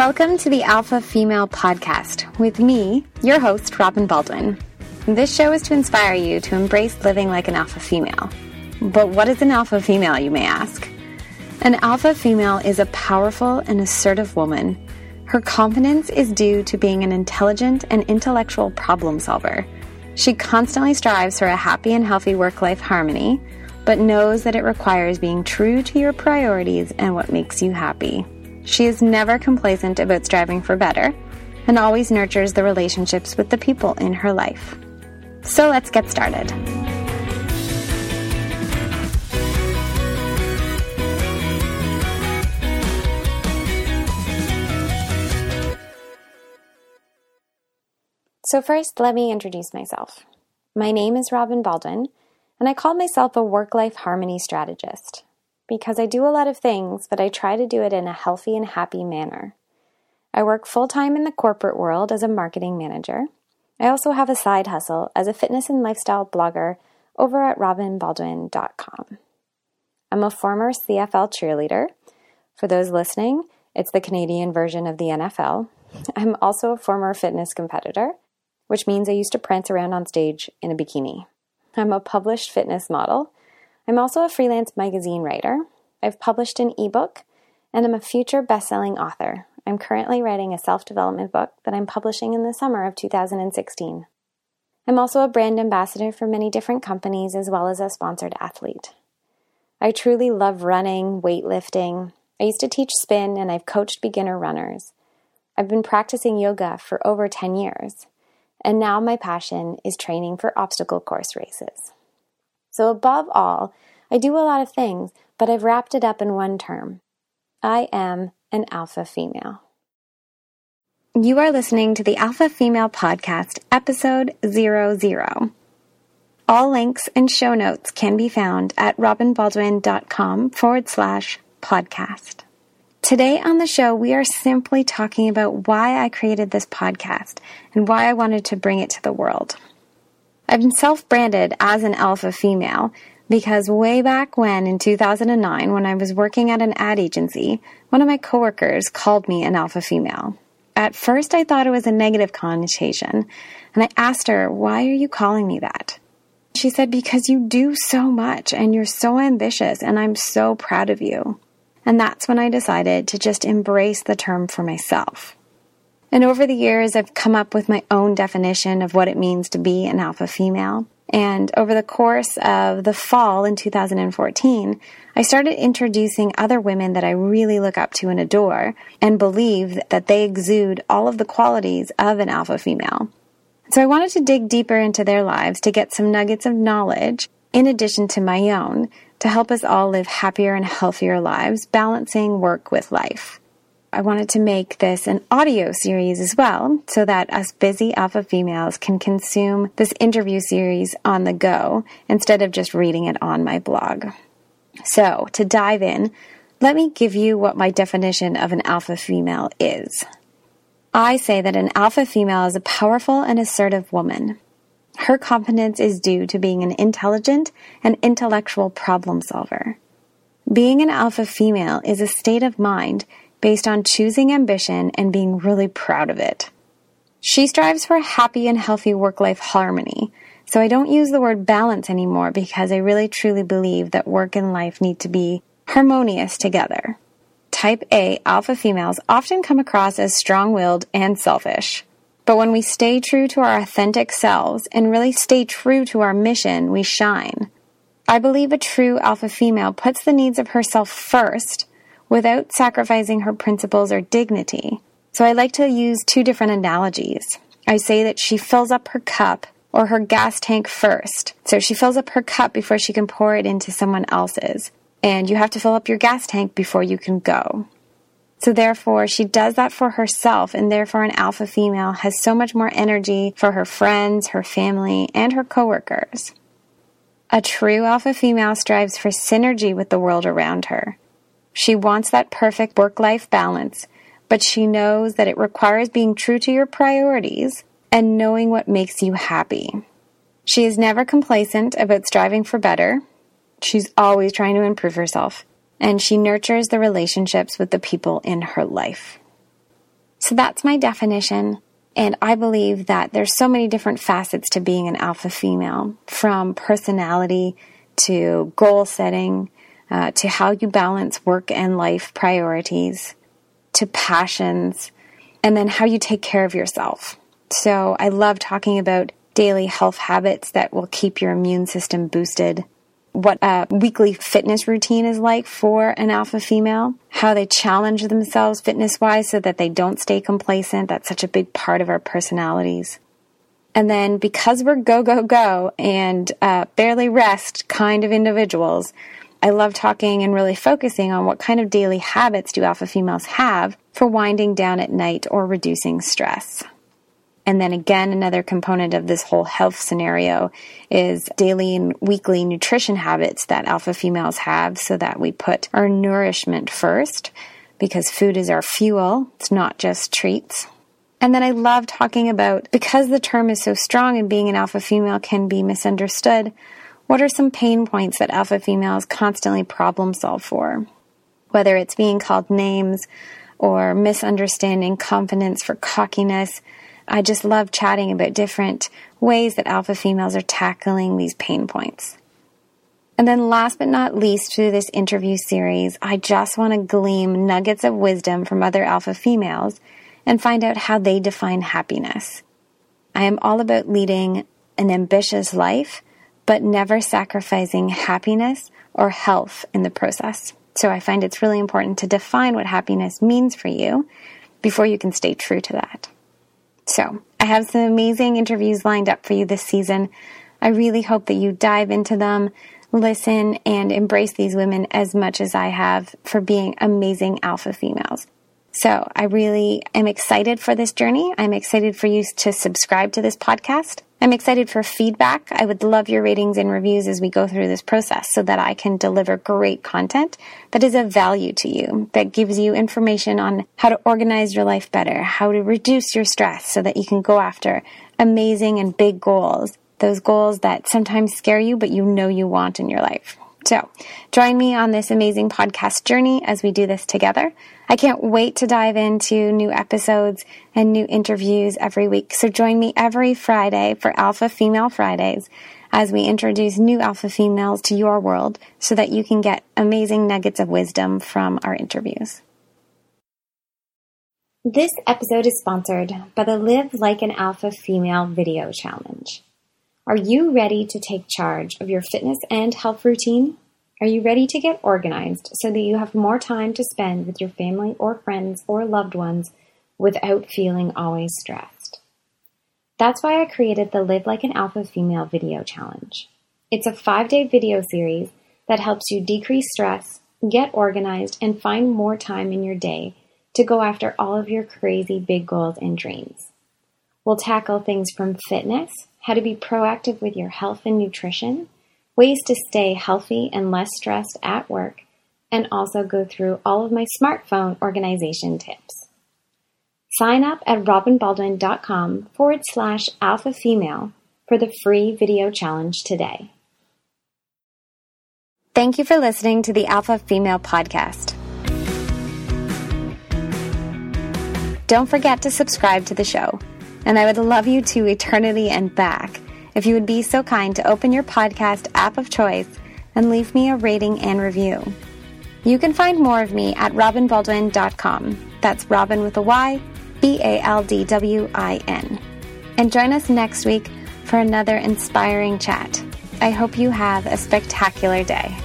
Welcome to the Alpha Female Podcast with me, your host, Robyn Baldwin. This show is to inspire you to embrace living like an alpha female. But what is an alpha female, you may ask? An alpha female is a powerful and assertive woman. Her confidence is due to being an intelligent and intellectual problem solver. She constantly strives for a happy and healthy work life harmony, but knows that it requires being true to your priorities and what makes you happy. She is never complacent about striving for better and always nurtures the relationships with the people in her life. So let's get started. So, first, let me introduce myself. My name is Robyn Baldwin, and I call myself a work life harmony strategist because I do a lot of things, but I try to do it in a healthy and happy manner. I work full time in the corporate world as a marketing manager. I also have a side hustle as a fitness and lifestyle blogger over at robynbaldwin.com. I'm a former CFL cheerleader. For those listening, it's the Canadian version of the NFL. I'm also a former fitness competitor, which means I used to prance around on stage in a bikini. I'm a published fitness model I'm also a freelance magazine writer. I've published an ebook and I'm a future best-selling author. I'm currently writing a self-development book that I'm publishing in the summer of 2016. I'm also a brand ambassador for many different companies as well as a sponsored athlete. I truly love running, weightlifting. I used to teach spin and I've coached beginner runners. I've been practicing yoga for over 10 years. And now my passion is training for obstacle course races. So, above all, I do a lot of things, but I've wrapped it up in one term I am an alpha female. You are listening to the Alpha Female Podcast, episode 00. All links and show notes can be found at robynbaldwin.com forward slash podcast. Today on the show, we are simply talking about why I created this podcast and why I wanted to bring it to the world. I've been self branded as an alpha female because way back when in 2009, when I was working at an ad agency, one of my coworkers called me an alpha female. At first, I thought it was a negative connotation, and I asked her, Why are you calling me that? She said, Because you do so much and you're so ambitious, and I'm so proud of you. And that's when I decided to just embrace the term for myself. And over the years, I've come up with my own definition of what it means to be an alpha female. And over the course of the fall in 2014, I started introducing other women that I really look up to and adore and believe that they exude all of the qualities of an alpha female. So I wanted to dig deeper into their lives to get some nuggets of knowledge in addition to my own to help us all live happier and healthier lives, balancing work with life. I wanted to make this an audio series as well so that us busy alpha females can consume this interview series on the go instead of just reading it on my blog. So, to dive in, let me give you what my definition of an alpha female is. I say that an alpha female is a powerful and assertive woman. Her competence is due to being an intelligent and intellectual problem solver. Being an alpha female is a state of mind based on choosing ambition and being really proud of it. She strives for happy and healthy work life harmony. So I don't use the word balance anymore because I really truly believe that work and life need to be harmonious together. Type A alpha females often come across as strong willed and selfish. But when we stay true to our authentic selves and really stay true to our mission, we shine. I believe a true alpha female puts the needs of herself first without sacrificing her principles or dignity. So I like to use two different analogies. I say that she fills up her cup or her gas tank first. So she fills up her cup before she can pour it into someone else's. And you have to fill up your gas tank before you can go. So therefore, she does that for herself, and therefore, an alpha female has so much more energy for her friends, her family, and her coworkers. A true alpha female strives for synergy with the world around her. She wants that perfect work life balance, but she knows that it requires being true to your priorities and knowing what makes you happy. She is never complacent about striving for better. She's always trying to improve herself, and she nurtures the relationships with the people in her life. So that's my definition. And I believe that there's so many different facets to being an alpha female, from personality to goal setting, uh, to how you balance work and life priorities, to passions, and then how you take care of yourself. So I love talking about daily health habits that will keep your immune system boosted, what a weekly fitness routine is like for an alpha female, how they challenge themselves fitness wise so that they don't stay complacent. That's such a big part of our personalities. And then because we're go, go, go and uh, barely rest kind of individuals, I love talking and really focusing on what kind of daily habits do alpha females have for winding down at night or reducing stress. And then again, another component of this whole health scenario is daily and weekly nutrition habits that alpha females have so that we put our nourishment first because food is our fuel. It's not just treats. And then I love talking about because the term is so strong and being an alpha female can be misunderstood. What are some pain points that alpha females constantly problem solve for? Whether it's being called names or misunderstanding confidence for cockiness, I just love chatting about different ways that alpha females are tackling these pain points. And then, last but not least, through this interview series, I just want to glean nuggets of wisdom from other alpha females and find out how they define happiness. I am all about leading an ambitious life but never sacrificing happiness or health in the process. So I find it's really important to define what happiness means for you before you can stay true to that. So I have some amazing interviews lined up for you this season. I really hope that you dive into them, listen, and embrace these women as much as I have for being amazing alpha females. So I really am excited for this journey. I'm excited for you to subscribe to this podcast. I'm excited for feedback. I would love your ratings and reviews as we go through this process so that I can deliver great content that is of value to you, that gives you information on how to organize your life better, how to reduce your stress so that you can go after amazing and big goals, those goals that sometimes scare you, but you know you want in your life. So join me on this amazing podcast journey as we do this together. I can't wait to dive into new episodes and new interviews every week. So join me every Friday for Alpha Female Fridays as we introduce new alpha females to your world so that you can get amazing nuggets of wisdom from our interviews. This episode is sponsored by the Live Like an Alpha Female video challenge. Are you ready to take charge of your fitness and health routine? Are you ready to get organized so that you have more time to spend with your family or friends or loved ones without feeling always stressed? That's why I created the Live Like an Alpha Female video challenge. It's a five day video series that helps you decrease stress, get organized, and find more time in your day to go after all of your crazy big goals and dreams. We'll tackle things from fitness, how to be proactive with your health and nutrition, ways to stay healthy and less stressed at work, and also go through all of my smartphone organization tips. Sign up at robynbaldwin.com forward slash alpha female for the free video challenge today. Thank you for listening to the Alpha Female Podcast. Don't forget to subscribe to the show, and I would love you to eternity and back if you would be so kind to open your podcast app of choice and leave me a rating and review. You can find more of me at robynbaldwin.com. That's Robyn with a Y, B A L D W I N. And join us next week for another inspiring chat. I hope you have a spectacular day.